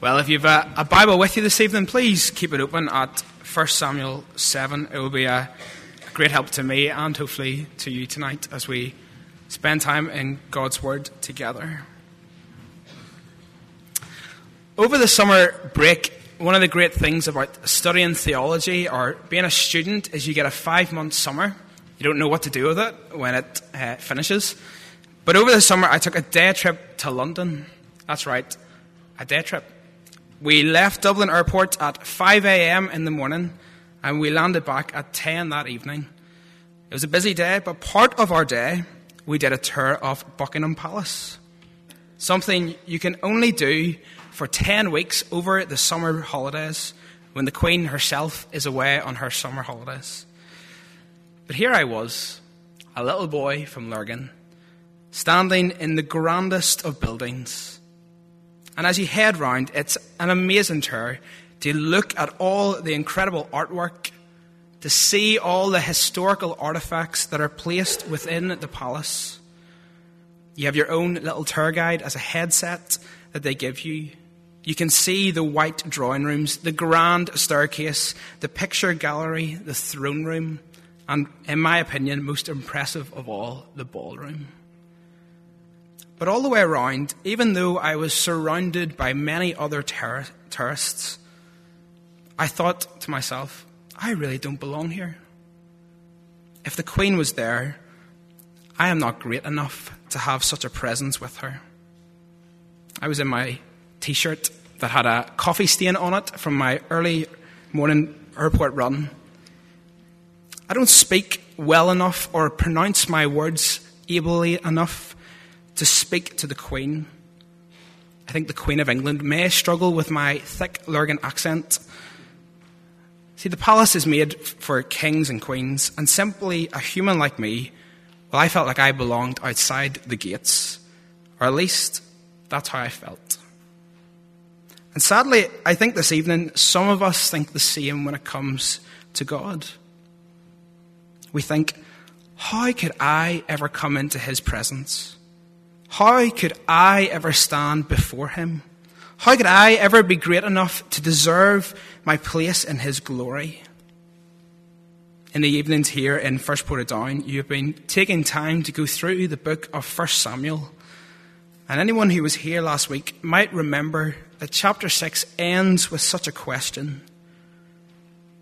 Well, if you've a, a, Bible with you this evening, please keep it open at 1 Samuel 7. It will be a, a great help to me and hopefully to you tonight as we spend time in God's Word together. Over the summer break, one of the great things about studying theology or being a student is you get a five month summer. You don't know what to do with it when it uh, finishes. But over the summer, I took a day trip to London. That's right, a day trip. We left Dublin Airport at 5 a.m. in the morning and we landed back at 10 that evening. It was a busy day, but part of our day, we did a tour of Buckingham Palace. Something you can only do for 10 weeks over the summer holidays when the Queen herself is away on her summer holidays. But here I was, a little boy from Lurgan, standing in the grandest of buildings and as you head round, it's an amazing tour to look at all the incredible artwork, to see all the historical artifacts that are placed within the palace. You have your own little tour guide as a headset that they give you. You can see the white drawing rooms, the grand staircase, the picture gallery, the throne room, and, in my opinion, most impressive of all, the ballroom. But all the way around, even though I was surrounded by many other ter- tourists, I thought to myself, I really don't belong here. If the Queen was there, I am not great enough to have such a presence with her. I was in my t shirt that had a coffee stain on it from my early morning airport run. I don't speak well enough or pronounce my words ably enough to speak to the Queen. I think the Queen of England may struggle with my thick Lurgan accent. See, the palace is made for kings and queens, and simply a human like me, well, I felt like I belonged outside the gates, or at least that's how I felt. And sadly, I think this evening some of us think the same when it comes to God. We think, how could I ever come into his presence? How could I ever stand before him? How could I ever be great enough to deserve my place in his glory? In the evenings here in First Portadown, you've been taking time to go through the book of First Samuel. And anyone who was here last week might remember that chapter 6 ends with such a question.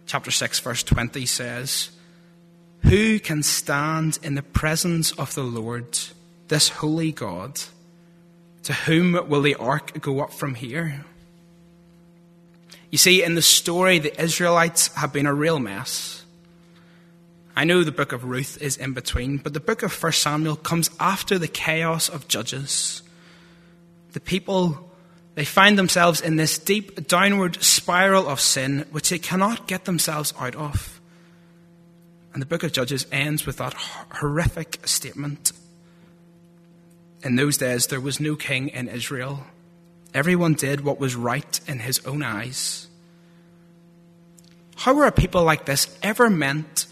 Chapter 6, verse 20 says, Who can stand in the presence of the Lord? This holy God? To whom will the ark go up from here? You see, in the story, the Israelites have been a real mess. I know the book of Ruth is in between, but the book of 1 Samuel comes after the chaos of Judges. The people, they find themselves in this deep downward spiral of sin which they cannot get themselves out of. And the book of Judges ends with that horrific statement in those days, there was no king in Israel. Everyone did what was right in his own eyes. How were a people like this ever meant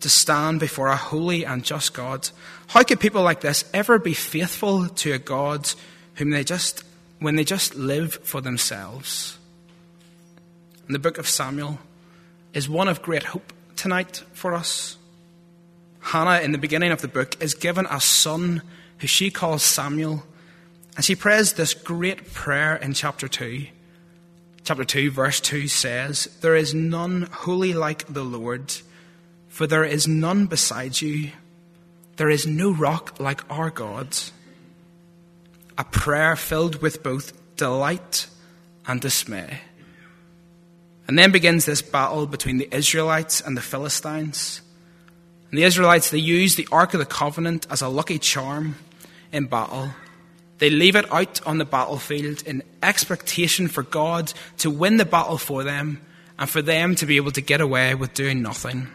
to stand before a holy and just God? How could people like this ever be faithful to a God whom they just, when they just live for themselves? And the book of Samuel is one of great hope tonight for us. Hannah, in the beginning of the book, is given a son who she calls Samuel. And she prays this great prayer in chapter 2. Chapter 2, verse 2 says, There is none holy like the Lord, for there is none beside you. There is no rock like our God. A prayer filled with both delight and dismay. And then begins this battle between the Israelites and the Philistines. And the Israelites, they use the Ark of the Covenant as a lucky charm in battle. They leave it out on the battlefield in expectation for God to win the battle for them and for them to be able to get away with doing nothing.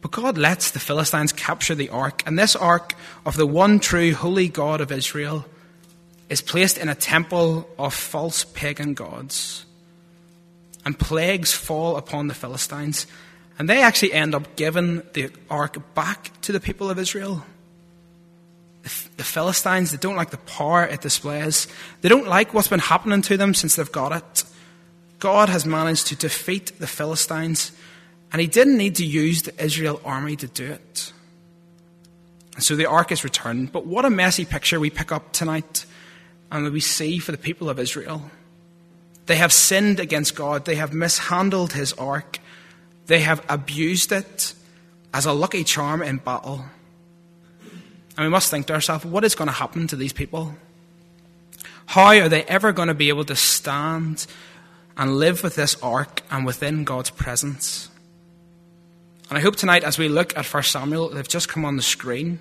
But God lets the Philistines capture the ark, and this ark of the one true holy God of Israel is placed in a temple of false pagan gods. And plagues fall upon the Philistines, and they actually end up giving the ark back to the people of Israel. The Philistines. They don't like the power it displays. They don't like what's been happening to them since they've got it. God has managed to defeat the Philistines, and he didn't need to use the Israel army to do it. And so the ark is returned. But what a messy picture we pick up tonight and we see for the people of Israel. They have sinned against God, they have mishandled his ark, they have abused it as a lucky charm in battle. And we must think to ourselves what is going to happen to these people? How are they ever going to be able to stand and live with this ark and within God's presence? And I hope tonight, as we look at 1 Samuel, they've just come on the screen,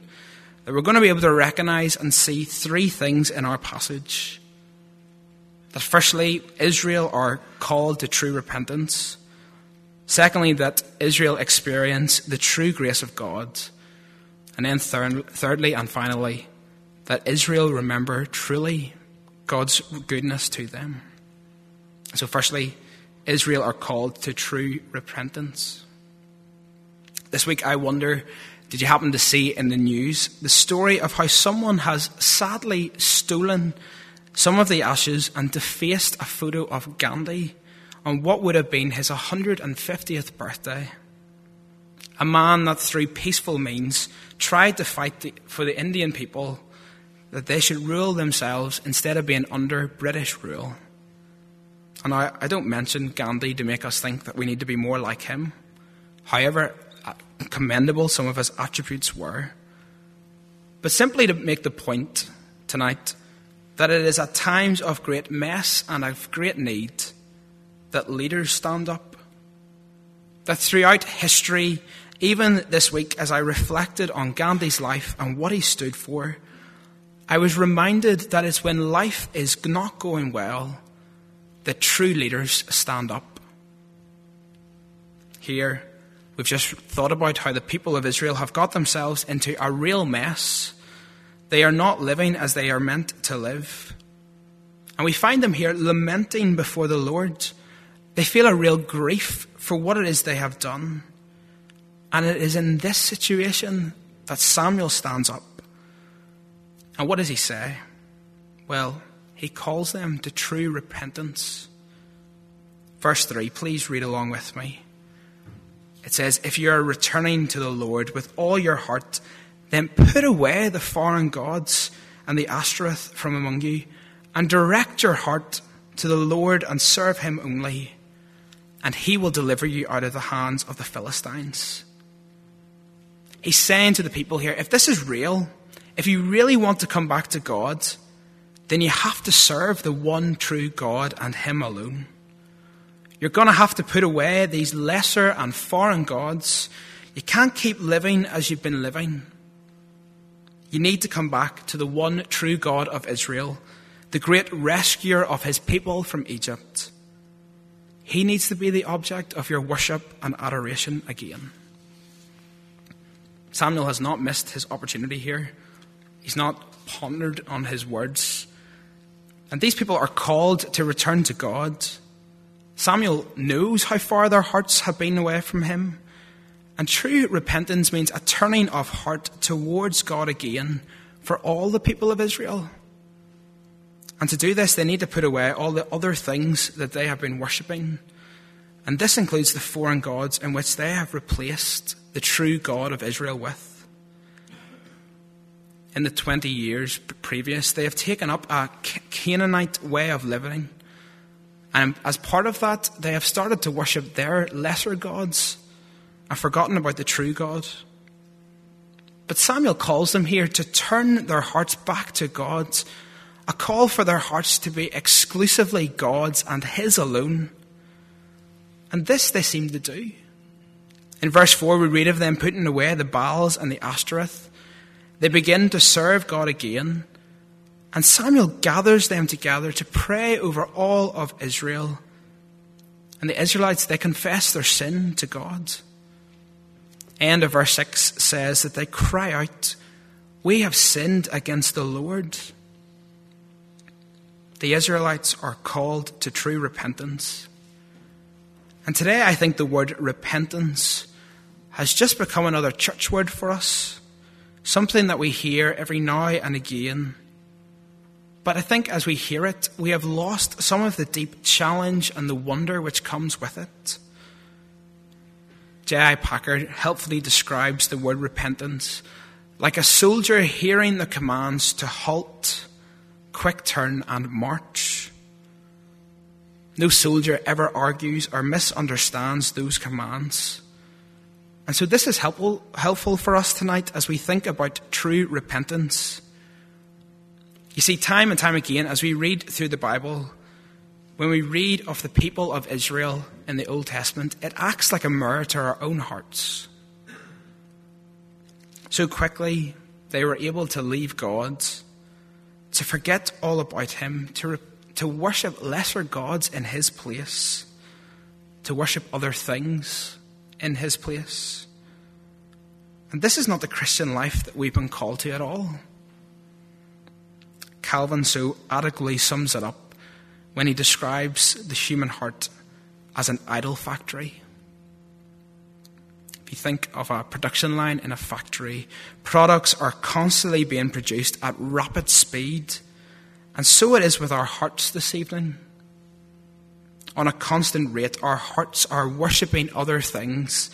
that we're going to be able to recognize and see three things in our passage. That firstly, Israel are called to true repentance. Secondly, that Israel experience the true grace of God. And then third, thirdly and finally, that Israel remember truly God's goodness to them. So, firstly, Israel are called to true repentance. This week, I wonder did you happen to see in the news the story of how someone has sadly stolen some of the ashes and defaced a photo of Gandhi on what would have been his 150th birthday? A man that, through peaceful means, tried to fight the, for the Indian people that they should rule themselves instead of being under British rule. And I, I don't mention Gandhi to make us think that we need to be more like him. However, uh, commendable some of his attributes were, but simply to make the point tonight that it is at times of great mess and of great need that leaders stand up. That throughout history, even this week, as I reflected on Gandhi's life and what he stood for, I was reminded that it's when life is not going well that true leaders stand up. Here, We've just thought about how the people of Israel have got themselves into a real mess. They are not living as they are meant to live. And we find them here lamenting before the Lord. They feel a real grief for what it is they have done. And it is in this situation that Samuel stands up. And what does he say? Well, he calls them to true repentance. Verse 3, please read along with me. It says, If you are returning to the Lord with all your heart, then put away the foreign gods and the Ashtoreth from among you, and direct your heart to the Lord and serve him only, and he will deliver you out of the hands of the Philistines. He's saying to the people here, if this is real, if you really want to come back to God, then you have to serve the one true God and him alone. You're going to have to put away these lesser and foreign gods. You can't keep living as you've been living. You need to come back to the one true God of Israel, the great rescuer of his people from Egypt. He needs to be the object of your worship and adoration again. Samuel has not missed his opportunity here. He's not pondered on his words. And these people are called to return to God. Samuel knows how far their hearts have been away from him. And true repentance means a turning of heart towards God again for all the people of Israel. And to do this, they need to put away all the other things that they have been worshipping. And this includes the foreign gods in which they have replaced the true God of Israel with. In the 20 years previous, they have taken up a Canaanite way of living and as part of that, they have started to worship their lesser gods and forgotten about the true God. But Samuel calls them here to turn their hearts back to God, a call for their hearts to be exclusively God's and His alone. And this they seem to do. In verse 4, we read of them putting away the Baals and the Ashtoreth. They begin to serve God again and Samuel gathers them together to pray over all of Israel. And the Israelites, they confess their sin to God. End of verse 6 says that they cry out, We have sinned against the Lord. The Israelites are called to true repentance. And today I think the word repentance has just become another church word for us. something that we hear every now and again. But I think as we hear it, we have lost some of the deep challenge and the wonder which comes with it. J.I. Packer helpfully describes the word repentance like a soldier hearing the commands to halt, quick turn, and march. No soldier ever argues or misunderstands those commands. And so this is helpful, helpful for us tonight as we think about true repentance. You see, time and time again, as we read through the Bible, when we read of the people of Israel in the Old Testament, it acts like a mirror to our own hearts. So quickly, they were able to leave God, to forget all about Him, to, to worship lesser gods in His place, to worship other things in His place. And this is not the Christian life that we've been called to at all. Calvin so adequately sums it up when he describes the human heart as an idol factory. If you think of a production line in a factory, products are constantly being produced at rapid speed. And so it is with our hearts this evening. On a constant rate, our hearts are worshipping other things.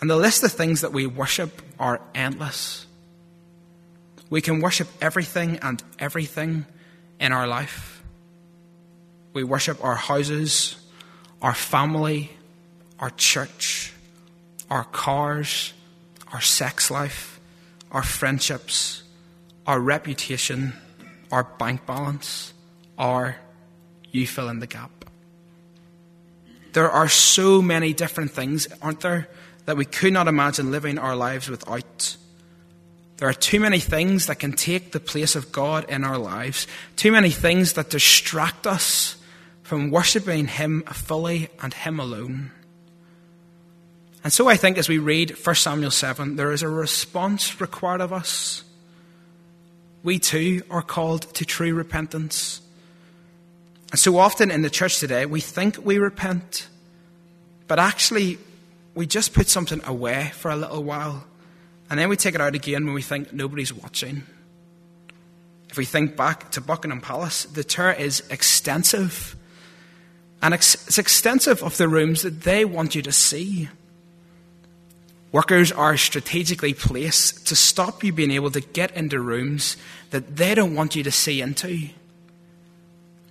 And the list of things that we worship are endless. We can worship everything and everything in our life. We worship our houses, our family, our church, our cars, our sex life, our friendships, our reputation, our bank balance, our you fill in the gap. There are so many different things, aren't there, that we could not imagine living our lives without. There are too many things that can take the place of God in our lives, too many things that distract us from worshipping Him fully and Him alone. And so I think as we read 1 Samuel 7, there is a response required of us. We too are called to true repentance. And so often in the church today, we think we repent, but actually we just put something away for a little while, and then we take it out again when we think nobody's watching. If we think back to Buckingham Palace, the tour is extensive. And it's extensive of the rooms that they want you to see. Workers are strategically placed to stop you being able to get into rooms that they don't want you to see into.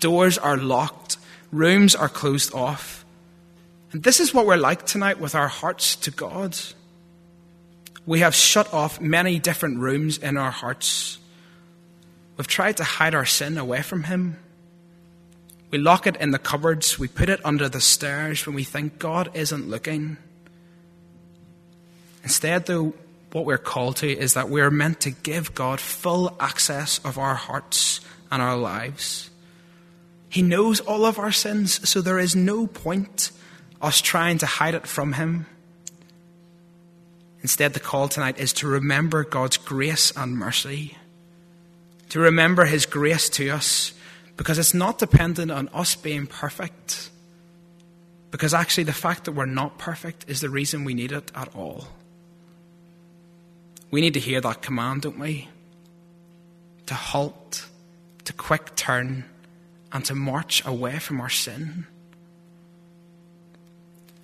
Doors are locked, rooms are closed off. And this is what we're like tonight with our hearts to God. We have shut off many different rooms in our hearts. We've tried to hide our sin away from Him. We lock it in the cupboards. We put it under the stairs when we think God isn't looking. Instead, though, what we're called to is that we're meant to give God full access of our hearts and our lives. He knows all of our sins, so there is no point us trying to hide it from Him. Instead, the call tonight is to remember God's grace and mercy, to remember His grace to us because it's not dependent on us being perfect. Because actually, the fact that we're not perfect is the reason we need it at all. We need to hear that command, don't we? To halt, to quick turn, and to march away from our sin.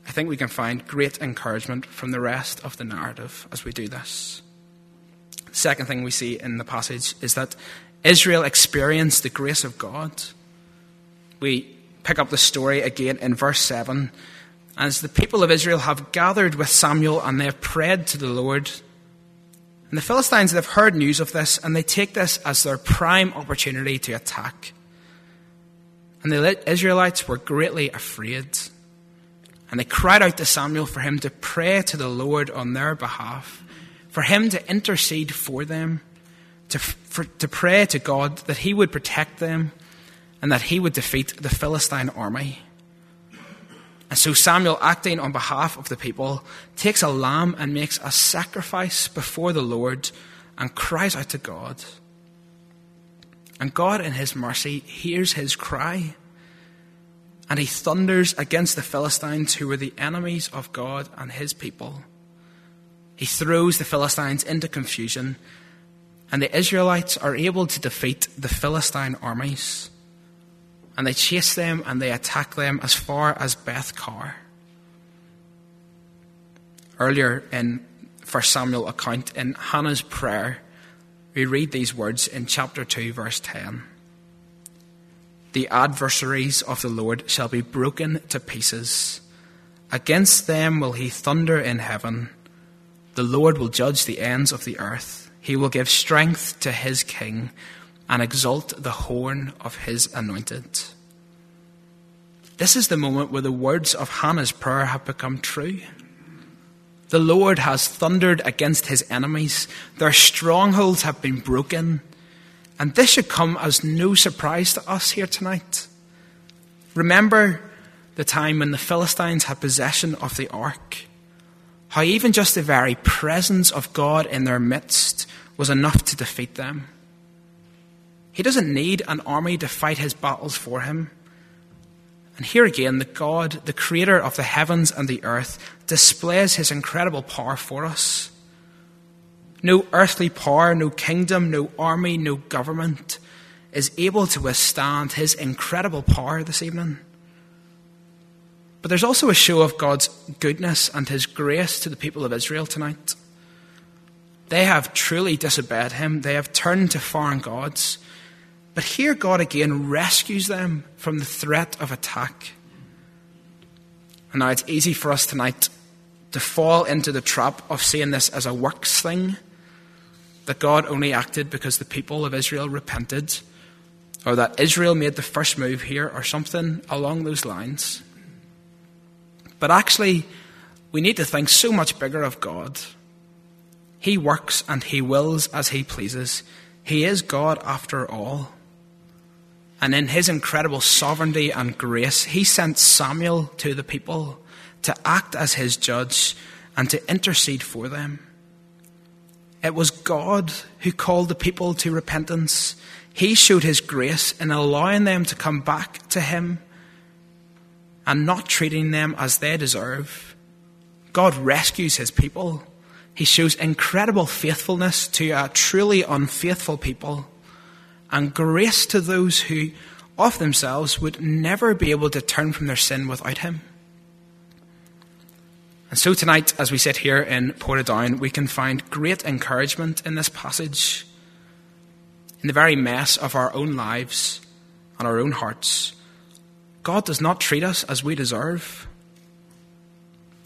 I think we can find great encouragement from the rest of the narrative as we do this. The second thing we see in the passage is that Israel experienced the grace of God. We pick up the story again in verse 7. As the people of Israel have gathered with Samuel and they have prayed to the Lord, and the Philistines have heard news of this and they take this as their prime opportunity to attack. And the Israelites were greatly afraid. And they cried out to Samuel for him to pray to the Lord on their behalf, for him to intercede for them to, for, to pray to God that He would protect them and that He would defeat the Philistine army. And so Samuel, acting on behalf of the people, takes a lamb and makes a sacrifice before the Lord and cries out to God. And God, in His mercy, hears his cry. And He thunders against the Philistines, who were the enemies of God and His people. He throws the Philistines into confusion, and the Israelites are able to defeat the Philistine armies. And they chase them and they attack them as far as Beth Car. Earlier in 1 Samuel account, in Hannah's prayer, we read these words in chapter 2, verse 10. The adversaries of the Lord shall be broken to pieces. Against them will he thunder in heaven. The Lord will judge the ends of the earth. He will give strength to his king and exalt the horn of his anointed. This is the moment where the words of Hannah's prayer have become true. The Lord has thundered against his enemies. Their strongholds have been broken. And this should come as no surprise to us here tonight. Remember the time when the Philistines had possession of the ark. How even just the very presence of God in their midst was enough to defeat them. He doesn't need an army to fight his battles for him. And here again, the God, the creator of the heavens and the earth, displays his incredible power for us. No earthly power, no kingdom, no army, no government is able to withstand his incredible power this evening. But there's also a show of God's goodness and his grace to the people of Israel tonight. They have truly disobeyed him, they have turned to foreign gods. But here, God again rescues them from the threat of attack. And now it's easy for us tonight to fall into the trap of seeing this as a works thing, that God only acted because the people of Israel repented, or that Israel made the first move here, or something along those lines. But actually, we need to think so much bigger of God. He works and He wills as He pleases. He is God after all. And in his incredible sovereignty and grace, he sent Samuel to the people to act as his judge and to intercede for them. It was God who called the people to repentance. He showed his grace in allowing them to come back to him and not treating them as they deserve. God rescues his people. He shows incredible faithfulness to a truly unfaithful people and grace to those who, of themselves, would never be able to turn from their sin without Him. And so tonight, as we sit here in Portadown, we can find great encouragement in this passage. In the very mess of our own lives and our own hearts, God does not treat us as we deserve.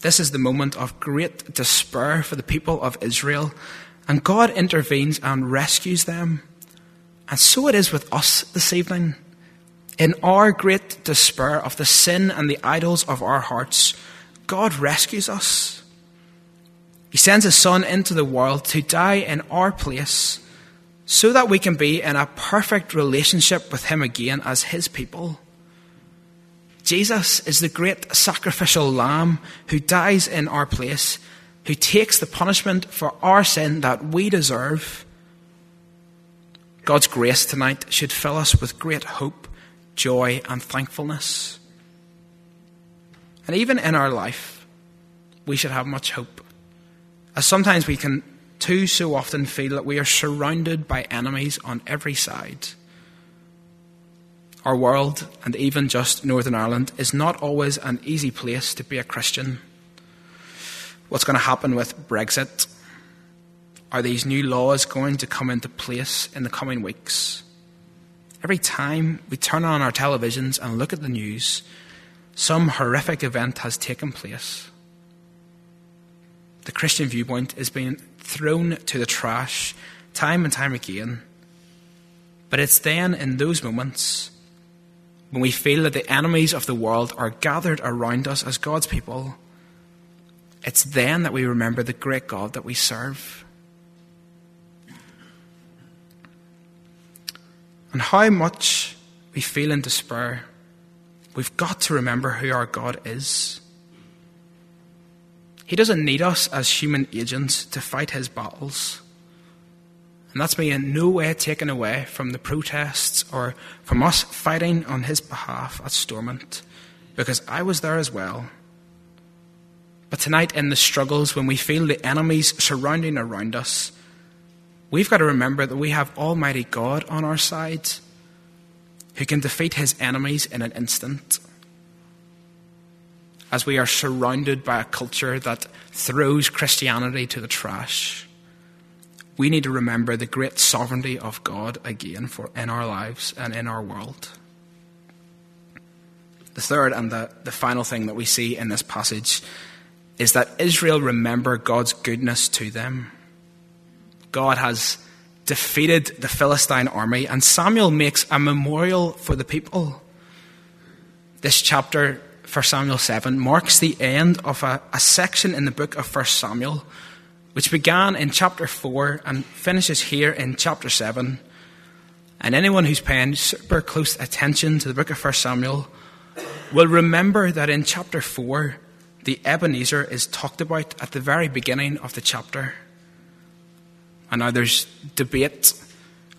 This is the moment of great despair for the people of Israel, and God intervenes and rescues them. And so it is with us this evening. In our great despair of the sin and the idols of our hearts, God rescues us. He sends His Son into the world to die in our place so that we can be in a perfect relationship with Him again as His people. Jesus is the great sacrificial lamb who dies in our place, who takes the punishment for our sin that we deserve God's grace tonight should fill us with great hope, joy, and thankfulness. And even in our life, we should have much hope. As sometimes we can too so often feel that we are surrounded by enemies on every side. Our world, and even just Northern Ireland, is not always an easy place to be a Christian. What's going to happen with Brexit? Are these new laws going to come into place in the coming weeks? Every time we turn on our televisions and look at the news, some horrific event has taken place. The Christian viewpoint is being thrown to the trash time and time again. But it's then in those moments when we feel that the enemies of the world are gathered around us as God's people, it's then that we remember the great God that we serve. And how much we feel in despair, we've got to remember who our God is. He doesn't need us as human agents to fight his battles. And that's me in no way taken away from the protests or from us fighting on his behalf at Stormont, because I was there as well. But tonight, in the struggles, when we feel the enemies surrounding around us, we've got to remember that we have Almighty God on our side who can defeat his enemies in an instant. As we are surrounded by a culture that throws Christianity to the trash, we need to remember the great sovereignty of God again for in our lives and in our world. The third and the, the final thing that we see in this passage is that Israel remember God's goodness to them. God has defeated the Philistine army, and Samuel makes a memorial for the people. This chapter, 1 Samuel 7, marks the end of a, a section in the book of 1 Samuel which began in chapter 4 and finishes here in chapter 7. And anyone who's paying super close attention to the book of 1 Samuel will remember that in chapter 4, the Ebenezer is talked about at the very beginning of the chapter. And now there's debate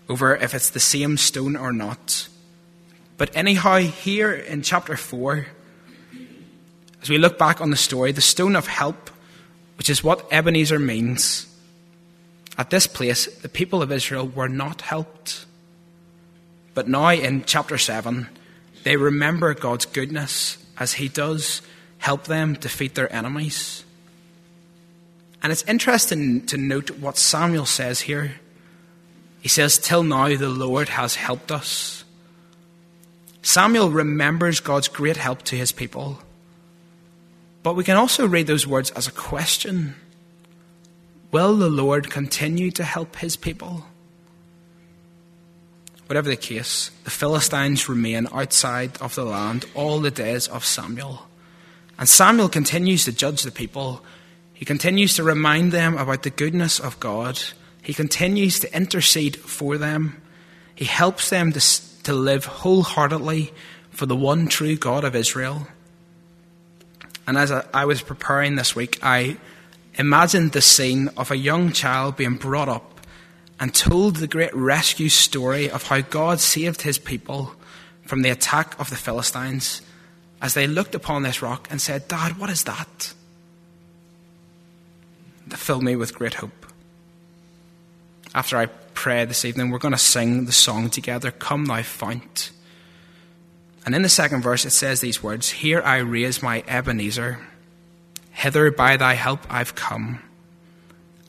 over if it's the same stone or not. But anyhow, here in chapter 4, as we look back on the story, the stone of help which is what Ebenezer means. At this place, the people of Israel were not helped. But now in chapter 7, they remember God's goodness as He does help them defeat their enemies. And it's interesting to note what Samuel says here. He says, Till now the Lord has helped us. Samuel remembers God's great help to his people. But we can also read those words as a question Will the Lord continue to help his people? Whatever the case, the Philistines remain outside of the land all the days of Samuel. And Samuel continues to judge the people. He continues to remind them about the goodness of God. He continues to intercede for them. He helps them to, to live wholeheartedly for the one true God of Israel. And as I was preparing this week, I imagined the scene of a young child being brought up and told the great rescue story of how God saved his people from the attack of the Philistines as they looked upon this rock and said, Dad, what is that? That filled me with great hope. After I pray this evening, we're going to sing the song together, Come Thou Fount. And in the second verse, it says these words Here I raise my Ebenezer. Hither by thy help I've come,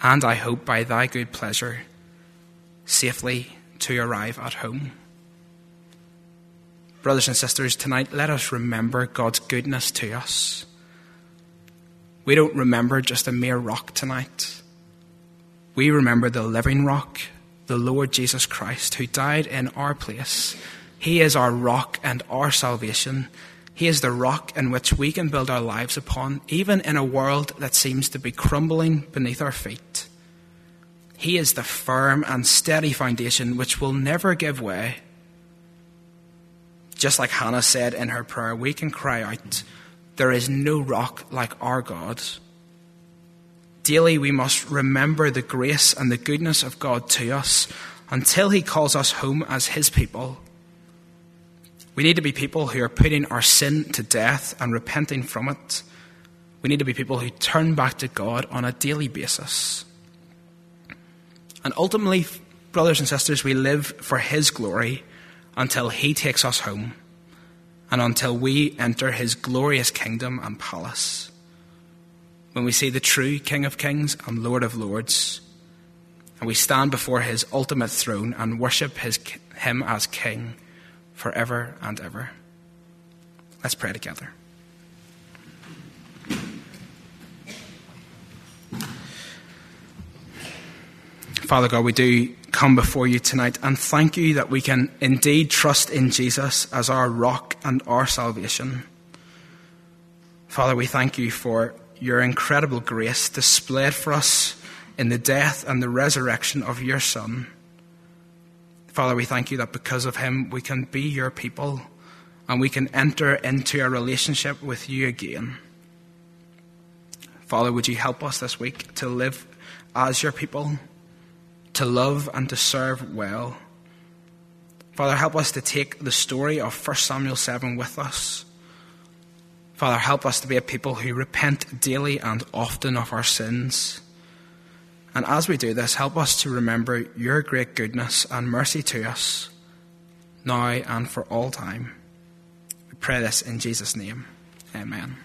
and I hope by thy good pleasure safely to arrive at home. Brothers and sisters, tonight let us remember God's goodness to us. We don't remember just a mere rock tonight. We remember the living rock, the Lord Jesus Christ, who died in our place he is our rock and our salvation. He is the rock in which we can build our lives upon, even in a world that seems to be crumbling beneath our feet. He is the firm and steady foundation which will never give way. Just like Hannah said in her prayer, we can cry out, There is no rock like our God. Daily, we must remember the grace and the goodness of God to us until He calls us home as His people. We need to be people who are putting our sin to death and repenting from it. We need to be people who turn back to God on a daily basis. And ultimately, brothers and sisters, we live for His glory until He takes us home and until we enter His glorious kingdom and palace. When we see the true King of Kings and Lord of Lords, and we stand before His ultimate throne and worship his, Him as King forever and ever. Let's pray together. Father God, we do come before you tonight and thank you that we can indeed trust in Jesus as our rock and our salvation. Father, we thank you for your incredible grace displayed for us in the death and the resurrection of your Son. Father, we thank you that because of him we can be your people and we can enter into a relationship with you again. Father, would you help us this week to live as your people, to love and to serve well? Father, help us to take the story of 1 Samuel 7 with us. Father, help us to be a people who repent daily and often of our sins. And as we do this, help us to remember your great goodness and mercy to us, now and for all time. We pray this in Jesus' name. Amen.